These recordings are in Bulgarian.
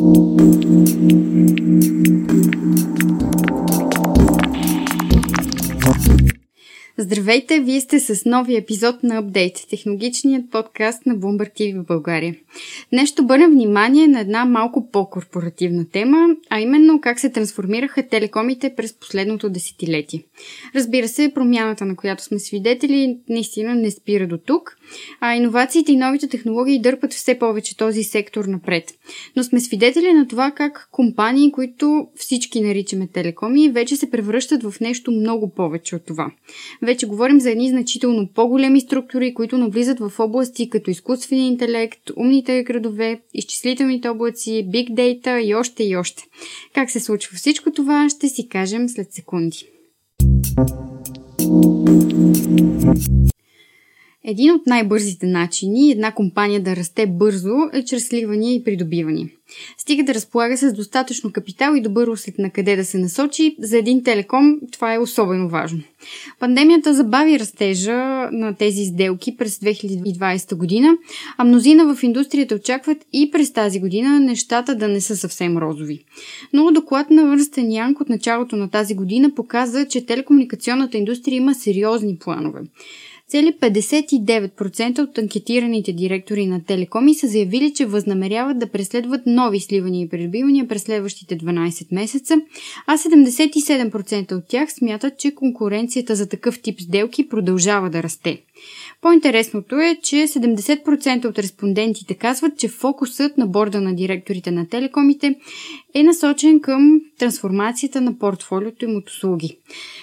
Thank you. Здравейте, вие сте с новия епизод на Update, технологичният подкаст на Bloomberg TV в България. Днес ще обърнем внимание на една малко по-корпоративна тема, а именно как се трансформираха телекомите през последното десетилетие. Разбира се, промяната, на която сме свидетели, наистина не спира до тук, а иновациите и новите технологии дърпат все повече този сектор напред. Но сме свидетели на това как компании, които всички наричаме телекоми, вече се превръщат в нещо много повече от това. Вече говорим за едни значително по-големи структури, които навлизат в области като изкуствения интелект, умните градове, изчислителните облаци, биг дейта и още и още. Как се случва всичко това, ще си кажем след секунди. Един от най-бързите начини една компания да расте бързо е чрез сливания и придобивания. Стига да разполага с достатъчно капитал и добър усет на къде да се насочи, за един телеком това е особено важно. Пандемията забави растежа на тези сделки през 2020 година, а мнозина в индустрията очакват и през тази година нещата да не са съвсем розови. Но доклад на Върстен Янг от началото на тази година показа, че телекомуникационната индустрия има сериозни планове. Цели 59% от анкетираните директори на телекоми са заявили, че възнамеряват да преследват нови сливания и придобивания през следващите 12 месеца, а 77% от тях смятат, че конкуренцията за такъв тип сделки продължава да расте. По-интересното е, че 70% от респондентите казват, че фокусът на борда на директорите на телекомите е насочен към трансформацията на портфолиото им от услуги.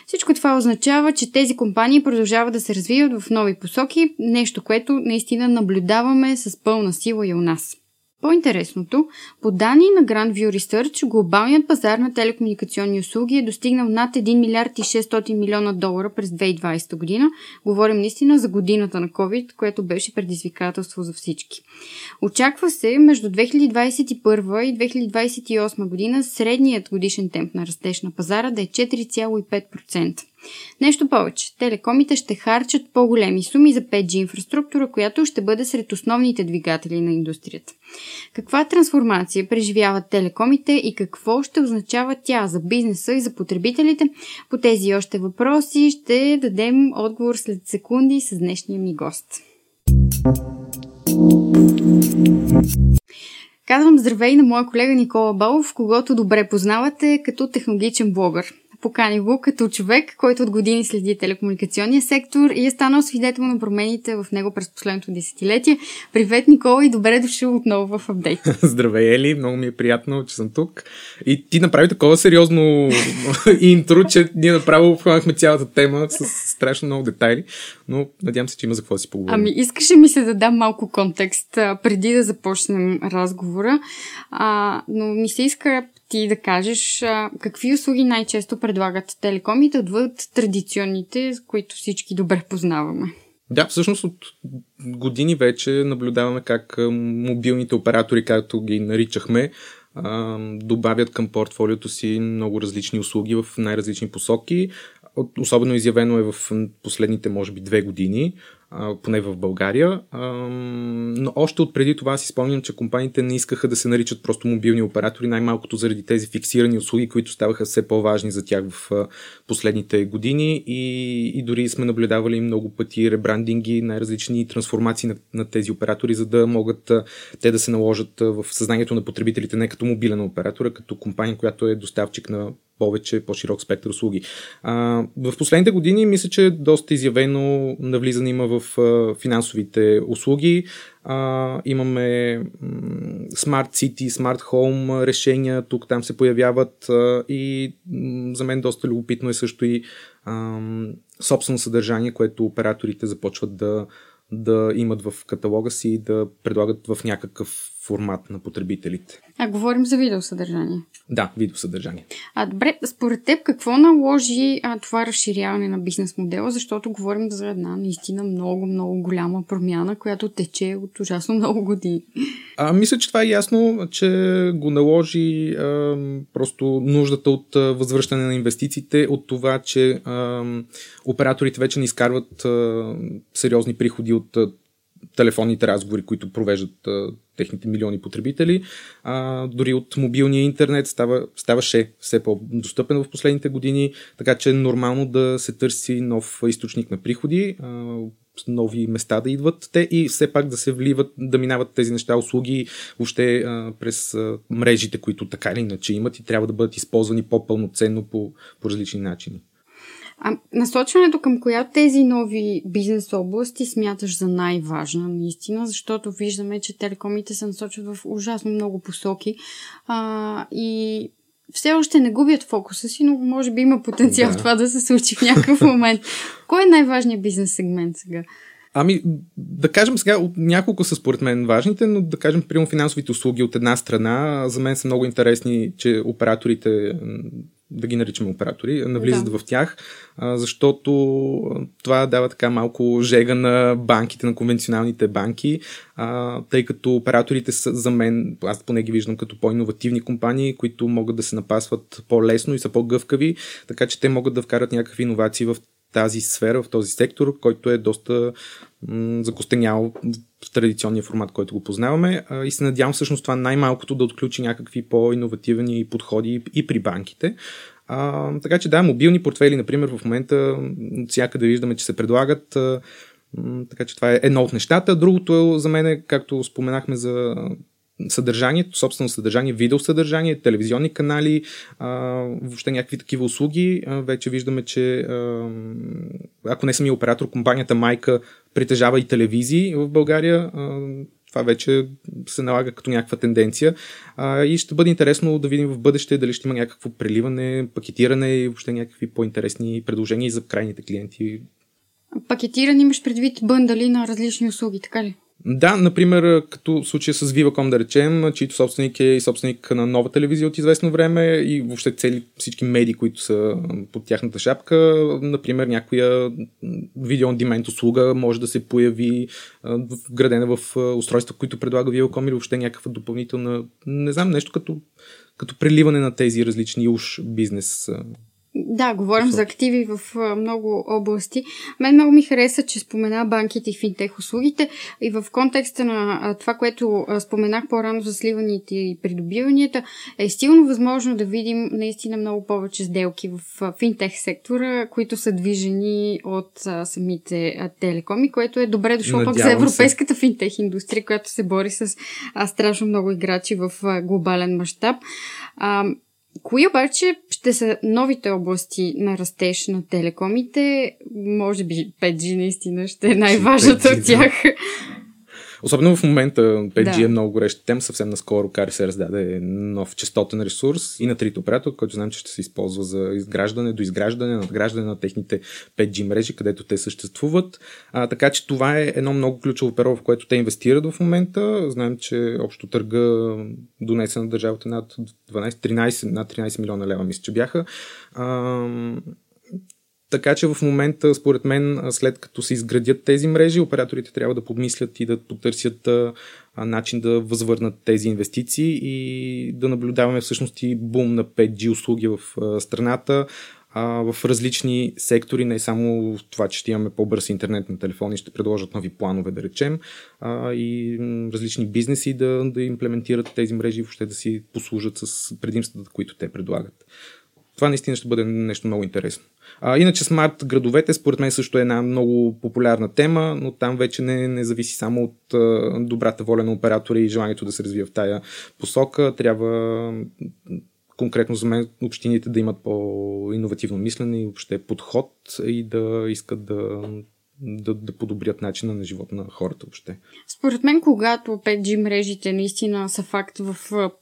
Всичко това означава, че тези компании продължават да се развиват в нови посоки, нещо, което наистина наблюдаваме с пълна сила и у нас. По-интересното, по данни на Grand View Research, глобалният пазар на телекомуникационни услуги е достигнал над 1 милиард и 600 милиона долара през 2020 година. Говорим наистина за годината на COVID, което беше предизвикателство за всички. Очаква се между 2021 и 2028 година средният годишен темп на растеж на пазара да е 4,5%. Нещо повече, телекомите ще харчат по-големи суми за 5G инфраструктура, която ще бъде сред основните двигатели на индустрията. Каква трансформация преживяват телекомите и какво ще означава тя за бизнеса и за потребителите? По тези още въпроси ще дадем отговор след секунди с днешния ми гост. Казвам здравей на моя колега Никола Балов, когато добре познавате като технологичен блогър. Покани го като човек, който от години следи телекомуникационния сектор и е станал свидетел на промените в него през последното десетилетие. Привет, Никола, и добре дошъл отново в апдейт. Здравей, Ели, много ми е приятно, че съм тук. И ти направи такова сериозно интро, че ние направо обхванахме цялата тема с страшно много детайли, но надявам се, че има за какво да си поговорим. Ами, искаше ми се да дам малко контекст преди да започнем разговора, а, но ми се иска ти да кажеш какви услуги най-често предлагат телекомите отвъд традиционните, които всички добре познаваме. Да, всъщност от години вече наблюдаваме как мобилните оператори, както ги наричахме, добавят към портфолиото си много различни услуги в най-различни посоки. Особено изявено е в последните, може би, две години поне в България. Но още от преди това си спомням, че компаниите не искаха да се наричат просто мобилни оператори, най-малкото заради тези фиксирани услуги, които ставаха все по-важни за тях в последните години и, и дори сме наблюдавали много пъти ребрандинги, най-различни трансформации на, на тези оператори, за да могат те да се наложат в съзнанието на потребителите не като мобилен оператор, а като компания, която е доставчик на повече, по-широк спектър услуги. А, в последните години мисля, че доста изявено навлизане има в а, финансовите услуги. А, имаме м, Smart City, Smart Home решения, тук там се появяват а, и м, за мен доста любопитно е също и а, собствено съдържание, което операторите започват да, да имат в каталога си и да предлагат в някакъв формат на потребителите. А говорим за видеосъдържание. Да, видеосъдържание. А добре, според теб какво наложи а, това разширяване на бизнес модела, защото говорим за една наистина много, много голяма промяна, която тече от ужасно много години. А, мисля, че това е ясно, че го наложи а, просто нуждата от а, възвръщане на инвестициите, от това, че а, операторите вече не изкарват а, сериозни приходи от а, телефонните разговори, които провеждат а, техните милиони потребители. А, дори от мобилния интернет става, ставаше все по-достъпен в последните години, така че е нормално да се търси нов източник на приходи. А, нови места да идват те и все пак да се вливат, да минават тези неща, услуги въобще а, през а, мрежите, които така или иначе имат и трябва да бъдат използвани по-пълноценно по, по различни начини. А насочването към коя тези нови бизнес области смяташ за най-важна, наистина, защото виждаме, че телекомите се насочват в ужасно много посоки а, и все още не губят фокуса си, но може би има потенциал да. това да се случи в някакъв момент. Кой е най-важният бизнес сегмент сега? Ами, да кажем сега, от няколко са според мен важните, но да кажем, примерно финансовите услуги от една страна, за мен са много интересни, че операторите да ги наричаме оператори, навлизат да. в тях, защото това дава така малко жега на банките, на конвенционалните банки, тъй като операторите са за мен, аз поне ги виждам като по-инновативни компании, които могат да се напасват по-лесно и са по-гъвкави, така че те могат да вкарат някакви иновации в тази сфера, в този сектор, който е доста м- закостенял в традиционния формат, който го познаваме. И се надявам всъщност това най-малкото да отключи някакви по-инновативни подходи и при банките. А, така че да, мобилни портфели, например, в момента всякъде виждаме, че се предлагат. Така че това е едно от нещата. Другото е за мен, както споменахме за съдържанието, собствено съдържание, видеосъдържание, телевизионни канали, а, въобще някакви такива услуги. А, вече виждаме, че а, ако не самия оператор, компанията Майка притежава и телевизии в България. Това вече се налага като някаква тенденция. И ще бъде интересно да видим в бъдеще дали ще има някакво преливане, пакетиране и въобще някакви по-интересни предложения за крайните клиенти. Пакетиране имаш предвид бъндали на различни услуги, така ли? Да, например, като случая с Viva.com да речем, чийто собственик е и собственик на нова телевизия от известно време и въобще цели всички медии, които са под тяхната шапка. Например, някоя видео on услуга може да се появи вградена в устройства, които предлага Viva.com или въобще някаква допълнителна, не знам, нещо като, като преливане на тези различни уж бизнес да, говорим за активи в много области. Мен много ми хареса, че спомена банките и финтех услугите и в контекста на това, което споменах по-рано за сливаните и придобиванията, е силно възможно да видим наистина много повече сделки в финтех сектора, които са движени от самите телекоми, което е добре дошло пък за европейската се. финтех индустрия, която се бори с страшно много играчи в глобален мащаб. Кои обаче ще са новите области на растеж на телекомите? Може би 5G наистина ще е най-важната от тях. Особено в момента 5G да. е много гореща тема. Съвсем наскоро Кари се раздаде нов частотен ресурс и на трите оператора, който знам, че ще се използва за изграждане, до изграждане, надграждане на техните 5G мрежи, където те съществуват. А, така че това е едно много ключово перо, в което те инвестират в момента. Знаем, че общо търга донесе на държавата над 12-13, над 13 милиона лева, мисля, че бяха. А, така че в момента, според мен, след като се изградят тези мрежи, операторите трябва да подмислят и да потърсят начин да възвърнат тези инвестиции и да наблюдаваме всъщност и бум на 5G услуги в страната в различни сектори, не само в това, че ще имаме по-бърз интернет на телефони, ще предложат нови планове, да речем, а, и различни бизнеси да, да имплементират тези мрежи и въобще да си послужат с предимствата, които те предлагат. Това наистина ще бъде нещо много интересно. А, иначе смарт градовете, според мен също е една много популярна тема, но там вече не, не зависи само от а, добрата воля на оператори и желанието да се развие в тая посока. Трябва конкретно за мен общините да имат по-инновативно мислене и въобще подход и да искат да да, да подобрят начина на живота на хората въобще. Според мен, когато 5G мрежите наистина са факт в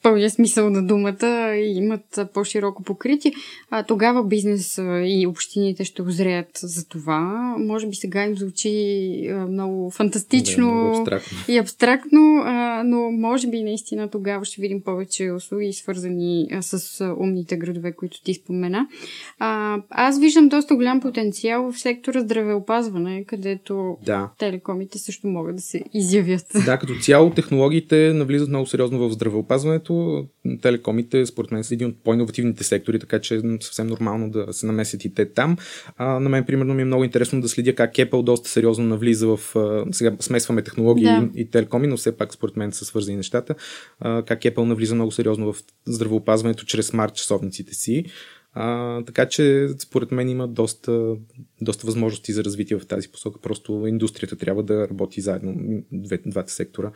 пълния смисъл на думата и имат по-широко покритие, тогава бизнес и общините ще озреят за това. Може би сега им звучи много фантастично да, много абстрактно. и абстрактно, но може би наистина тогава ще видим повече услуги, свързани с умните градове, които ти спомена. Аз виждам доста голям потенциал в сектора здравеопазване, където да. телекомите също могат да се изявят. Да, като цяло технологиите навлизат много сериозно в здравеопазването. Телекомите, според мен, са един от по-инновативните сектори, така че е съвсем нормално да се намесят и те там. А, на мен, примерно, ми е много интересно да следя как Apple доста сериозно навлиза в... Сега смесваме технологии да. и телекоми, но все пак, според мен, са свързани нещата. А, как Apple навлиза много сериозно в здравеопазването чрез смарт часовниците си. А, така че, според мен, има доста, доста възможности за развитие в тази посока. Просто индустрията трябва да работи заедно, двата сектора,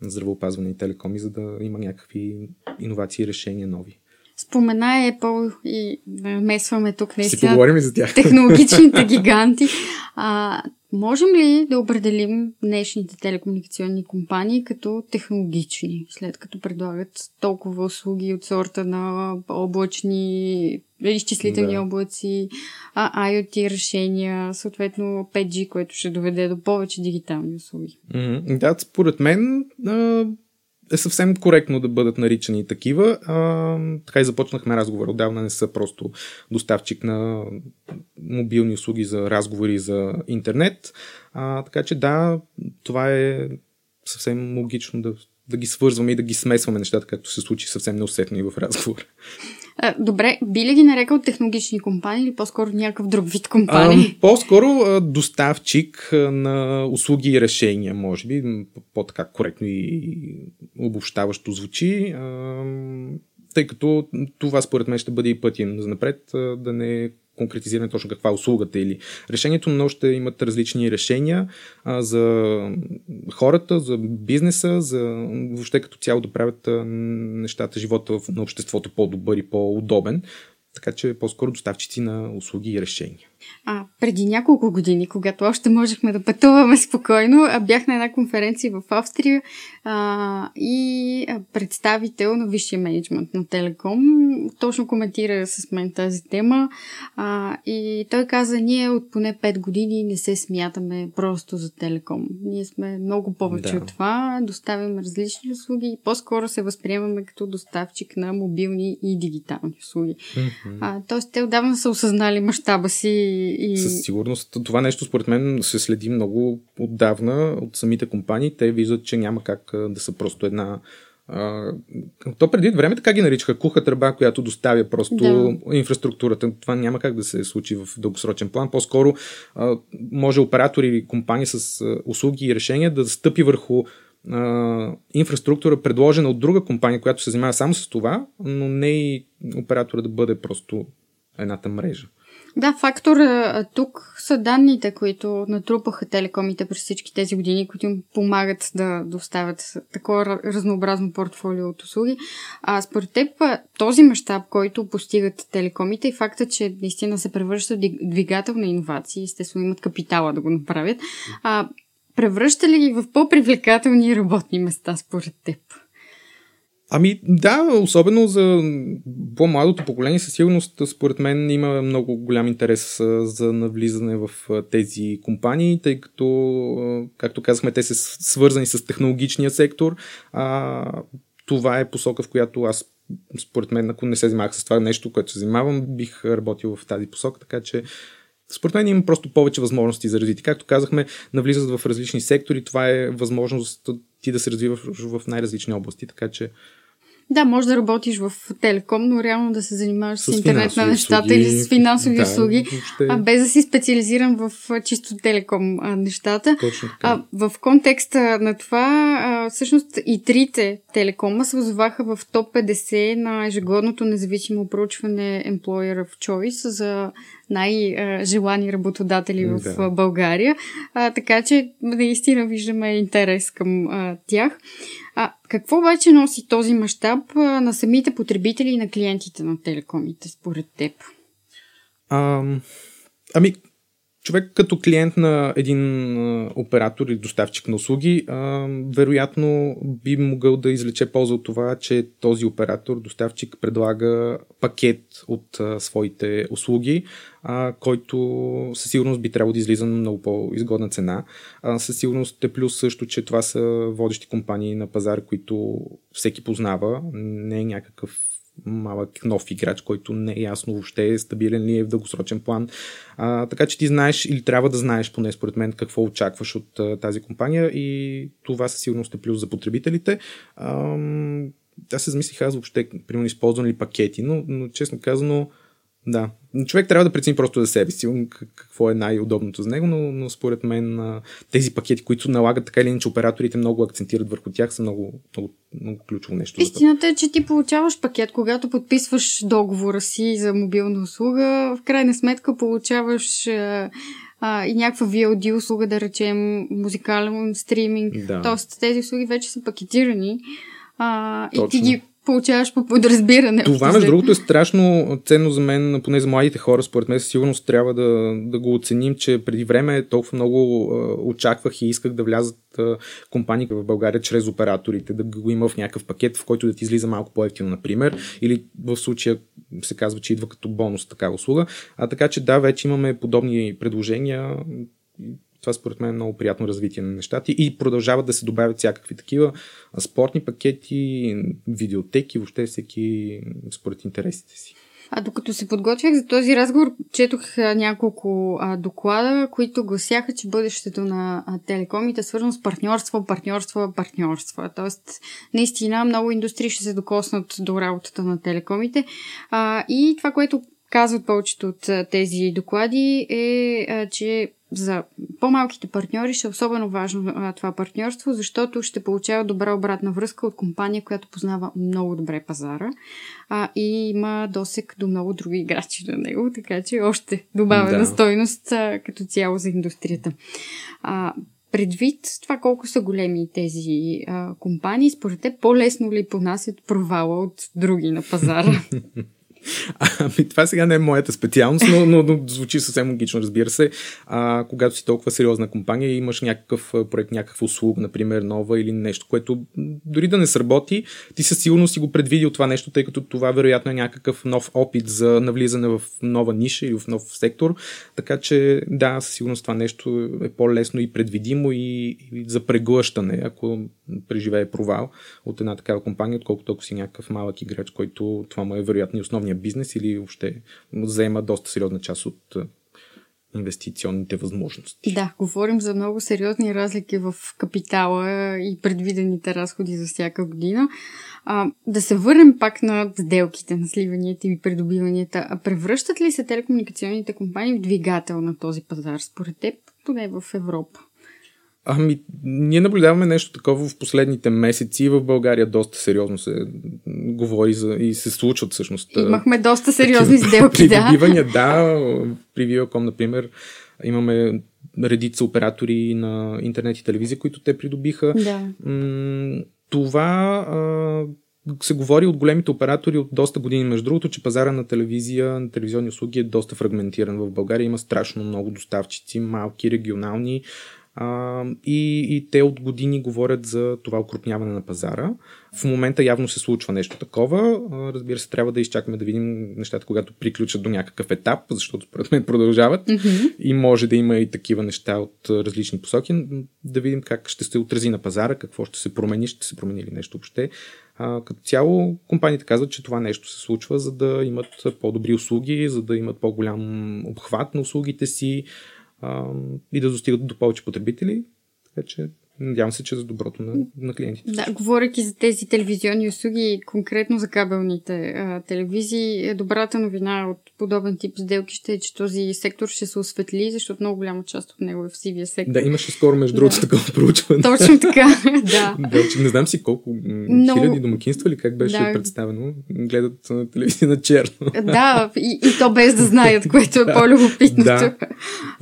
здравеопазване и телекоми, за да има някакви иновации и решения нови. Спомена Apple и месваме тук наистина. Си поговорим и за тях. Технологичните гиганти. А, Можем ли да определим днешните телекомуникационни компании като технологични, след като предлагат толкова услуги от сорта на облачни, изчислителни да. облаци, IoT решения, съответно 5G, което ще доведе до повече дигитални услуги? Mm-hmm. Да, според мен е съвсем коректно да бъдат наричани такива. А, така и започнахме разговор. Отдавна не са просто доставчик на мобилни услуги за разговори за интернет. А, така че да, това е съвсем логично да, да ги свързваме и да ги смесваме нещата, както се случи съвсем неусетно и в разговор. Добре, би ли ги нарекал технологични компании или по-скоро някакъв друг вид компании? А, по-скоро доставчик на услуги и решения, може би, по-така коректно и обобщаващо звучи. Тъй като това според мен ще бъде и пътя за напред, да не конкретизиране точно каква е услугата или решението, но ще имат различни решения а, за хората, за бизнеса, за въобще като цяло да правят а, нещата, живота на обществото по-добър и по-удобен. Така че по-скоро доставчици на услуги и решения. А, преди няколко години, когато още можехме да пътуваме спокойно, бях на една конференция в Австрия а, и представител на висшия менеджмент на Телеком точно коментира с мен тази тема а, и той каза, ние от поне 5 години не се смятаме просто за Телеком. Ние сме много повече да. от това, доставяме различни услуги и по-скоро се възприемаме като доставчик на мобилни и дигитални услуги. Mm-hmm. А, тоест, те отдавна са осъзнали мащаба си и... Със сигурност. Това нещо, според мен, се следи много отдавна от самите компании. Те виждат, че няма как да са просто една а, то преди време така ги наричаха куха тръба, която доставя просто да. инфраструктурата. Това няма как да се случи в дългосрочен план. По-скоро а, може оператори или компании с а, услуги и решения да стъпи върху а, инфраструктура, предложена от друга компания, която се занимава само с това, но не и оператора да бъде просто едната мрежа. Да, фактор тук са данните, които натрупаха телекомите през всички тези години, които им помагат да доставят такова разнообразно портфолио от услуги. А според теб този мащаб, който постигат телекомите и факта, че наистина се превръща двигател на иновации, естествено имат капитала да го направят, а, превръща ли ги в по-привлекателни работни места според теб? Ами да, особено за по-младото поколение със сигурност според мен има много голям интерес за навлизане в тези компании, тъй като, както казахме, те са свързани с технологичния сектор. А, това е посока, в която аз според мен, ако не се занимавах с това нещо, което се занимавам, бих работил в тази посока, така че според мен има просто повече възможности за развитие. Както казахме, навлизат в различни сектори, това е възможност ти да се развиваш в най-различни области, така че да, може да работиш в телеком, но реално да се занимаваш с, с интернет на нещата услуги, или с финансови да, услуги, въобще... а без да си специализиран в чисто телеком а, нещата. Точно така. А, в контекста на това, а, всъщност и трите телекома се озоваха в топ 50 на ежегодното независимо проучване Employer of Choice за най-желани работодатели в да. България. А, така че наистина виждаме интерес към а, тях. А какво обаче носи този мащаб на самите потребители и на клиентите на телекомите, според теб? А, ами, човек като клиент на един оператор или доставчик на услуги, вероятно би могъл да извлече полза от това, че този оператор, доставчик предлага пакет от своите услуги, който със сигурност би трябвало да излиза на много по-изгодна цена. Със сигурност е плюс също, че това са водещи компании на пазар, които всеки познава, не е някакъв малък нов играч, който не е ясно въобще е стабилен ли е в дългосрочен план. А, така че ти знаеш или трябва да знаеш поне според мен какво очакваш от а, тази компания и това със сигурност е плюс за потребителите. А, аз се замислих аз въобще, примерно използвам ли пакети, но, но честно казано, да. Човек трябва да прецени просто за себе си какво е най-удобното за него, но, но според мен тези пакети, които налагат така или иначе операторите много акцентират върху тях, са много, много, много ключово нещо. Истината е, че ти получаваш пакет, когато подписваш договора си за мобилна услуга, в крайна сметка получаваш а, и някаква VOD услуга, да речем, музикален стриминг. Да. Тоест тези услуги вече са пакетирани. А, и ти ги получаваш по подразбиране. Това, между другото, е страшно ценно за мен, поне за младите хора, според мен, със сигурност трябва да, да го оценим, че преди време толкова много а, очаквах и исках да влязат а, компании в България чрез операторите, да го има в някакъв пакет, в който да ти излиза малко по-ефтино, например, или в случая се казва, че идва като бонус такава услуга. А така че да, вече имаме подобни предложения това според мен е много приятно развитие на нещата и продължават да се добавят всякакви такива спортни пакети, видеотеки, въобще всеки според интересите си. А докато се подготвях за този разговор, четох няколко а, доклада, които гласяха, че бъдещето на телекомите е свързано с партньорство, партньорство, партньорство. Тоест, наистина много индустрии ще се докоснат до работата на телекомите. А, и това, което казват повечето от тези доклади е, че за по-малките партньори ще е особено важно а, това партньорство, защото ще получава добра обратна връзка от компания, която познава много добре пазара а, и има досек до много други играчи на него, така че още добавена да. стойност а, като цяло за индустрията. А, предвид това колко са големи тези а, компании, според те по-лесно ли понасят провала от други на пазара? Ами, това сега не е моята специалност, но, но, но звучи съвсем логично, разбира се. А, когато си толкова сериозна компания и имаш някакъв проект, някаква услуга, например, нова или нещо, което дори да не сработи, ти със сигурност си го предвидил това нещо, тъй като това вероятно е някакъв нов опит за навлизане в нова ниша или в нов сектор. Така че, да, със сигурност това нещо е по-лесно и предвидимо и, и за преглъщане, ако преживее провал от една такава компания, отколкото ако си някакъв малък играч, който това му е вероятно основния бизнес или въобще заема доста сериозна част от инвестиционните възможности. Да, говорим за много сериозни разлики в капитала и предвидените разходи за всяка година. А, да се върнем пак на сделките, на сливанията и придобиванията. А превръщат ли се телекомуникационните компании в двигател на този пазар, според теб, поне в Европа? Ами, ние наблюдаваме нещо такова в последните месеци. В България доста сериозно се говори за, и се случват всъщност. Имахме доста сериозни сделки, да. да. При Viacom, например, имаме редица оператори на интернет и телевизия, които те придобиха. Да. Това се говори от големите оператори от доста години. Между другото, че пазара на телевизия, на телевизионни услуги е доста фрагментиран в България. Има страшно много доставчици, малки, регионални. А, и, и те от години говорят за това укрупняване на пазара. В момента явно се случва нещо такова. А, разбира се, трябва да изчакаме да видим нещата, когато приключат до някакъв етап, защото според мен продължават. Mm-hmm. И може да има и такива неща от различни посоки. Да видим как ще се отрази на пазара, какво ще се промени, ще се промени ли нещо въобще. А, като цяло, компаниите казват, че това нещо се случва, за да имат по-добри услуги, за да имат по-голям обхват на услугите си, и да достигат до повече потребители. Така че Надявам се, че за доброто на, на клиентите. Да, говоряки за тези телевизионни услуги, конкретно за кабелните а, телевизии, е добрата новина от подобен тип сделки ще е, че този сектор ще се осветли, защото много голяма част от него е в сивия сектор. Да, имаше скоро, между другото, да. такова проучване. Точно така, да. да не знам си колко много... хиляди домакинства или как беше да. представено, гледат на телевизия на черно. Да, и, и то без да знаят, което е по-любопитното. Да.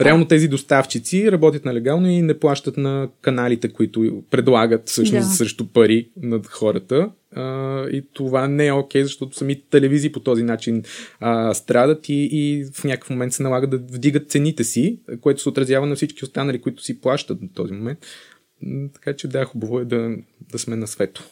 Реално тези доставчици работят нелегално и не плащат на каналите, които предлагат всъщност да. срещу пари над хората. А, и това не е окей, okay, защото самите телевизии по този начин а, страдат и, и в някакъв момент се налага да вдигат цените си, което се отразява на всички останали, които си плащат на този момент. Така че да, хубаво е да, да сме на свето.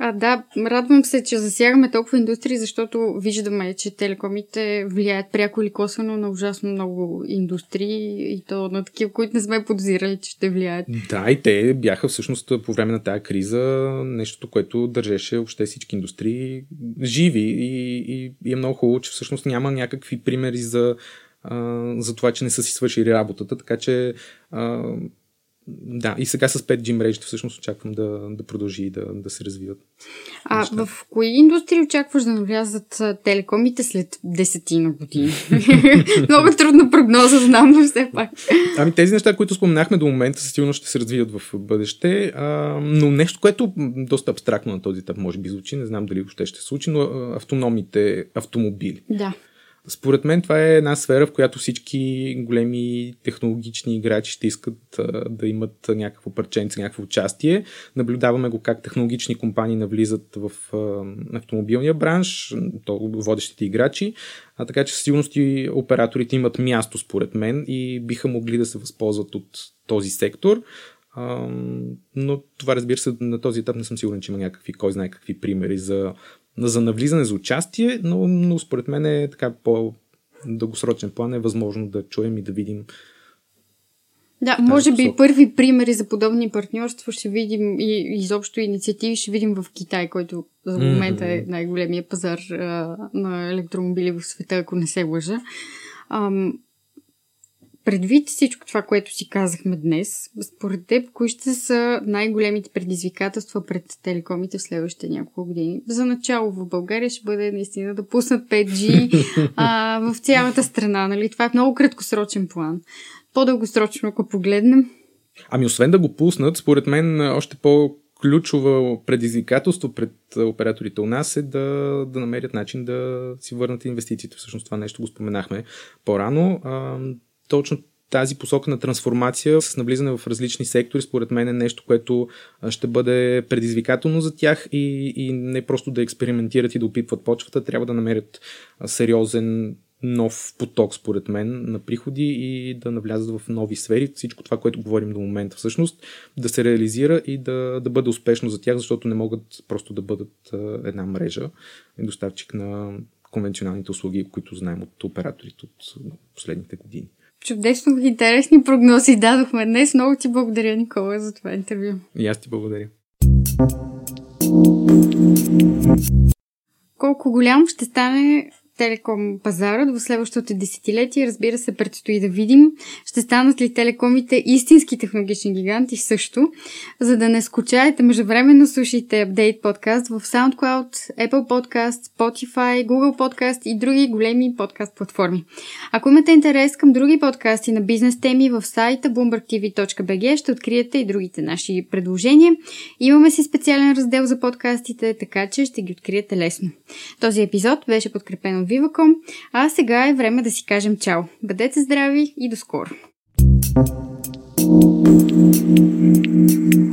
А, да, радвам се, че засягаме толкова индустрии, защото виждаме, че телекомите влияят пряко или косвено на ужасно много индустрии и то на такива, които не сме подозирали, че ще влияят. Да, и те бяха всъщност по време на тази криза нещото, което държеше въобще всички индустрии живи и, и, и е много хубаво, че всъщност няма някакви примери за, а, за това, че не са си свършили работата, така че а, да, и сега с 5G мрежите всъщност очаквам да, да продължи и да, да се развиват. А неща. в кои индустрии очакваш да навлязат телекомите след десетина години? Много трудна прогноза, знам, но все пак. Ами тези неща, които споменахме до момента, със сигурност ще се развият в бъдеще, а, но нещо, което доста абстрактно на този етап може би звучи, не знам дали въобще ще се случи, но автономните автомобили. Да. Според мен това е една сфера, в която всички големи технологични играчи ще искат да имат някакво парченце, някакво участие. Наблюдаваме го как технологични компании навлизат в автомобилния бранш, то водещите играчи, а така че със сигурност и операторите имат място според мен и биха могли да се възползват от този сектор. Но това разбира се на този етап не съм сигурен, че има някакви, кой знае какви примери за за навлизане за участие, но, но според мен е така по дългосрочен план е възможно да чуем и да видим. Да, може би първи примери за подобни партньорства ще видим и изобщо инициативи ще видим в Китай, който за момента е най-големия пазар а, на електромобили в света, ако не се лъжа. Ам, Предвид всичко това, което си казахме днес, според теб, кои ще са най-големите предизвикателства пред телекомите в следващите няколко години? За начало в България ще бъде наистина да пуснат 5G а, в цялата страна. Нали? Това е много краткосрочен план. По-дългосрочно, ако погледнем. Ами освен да го пуснат, според мен още по- ключово предизвикателство пред операторите у нас е да, да намерят начин да си върнат инвестициите. Всъщност това нещо го споменахме по-рано. Точно тази посока на трансформация с навлизане в различни сектори, според мен е нещо, което ще бъде предизвикателно за тях и, и не просто да експериментират и да опитват почвата, трябва да намерят сериозен нов поток, според мен, на приходи и да навлязат в нови сфери. Всичко това, което говорим до момента, всъщност, да се реализира и да, да бъде успешно за тях, защото не могат просто да бъдат една мрежа и доставчик на конвенционалните услуги, които знаем от операторите от последните години. Чудесно интересни прогнози дадохме днес. Много ти благодаря, Никола, за това интервю. И аз ти благодаря. Колко голям ще стане телеком пазарът в следващото десетилетие. Разбира се, предстои да видим. Ще станат ли телекомите истински технологични гиганти също. За да не скучаете, междувременно слушайте апдейт подкаст в SoundCloud, Apple Podcast, Spotify, Google Podcast и други големи подкаст платформи. Ако имате интерес към други подкасти на бизнес теми в сайта bloombergtv.bg ще откриете и другите наши предложения. Имаме си специален раздел за подкастите, така че ще ги откриете лесно. Този епизод беше подкрепен от Viva.com, а сега е време да си кажем чао. Бъдете здрави и до скоро! thank you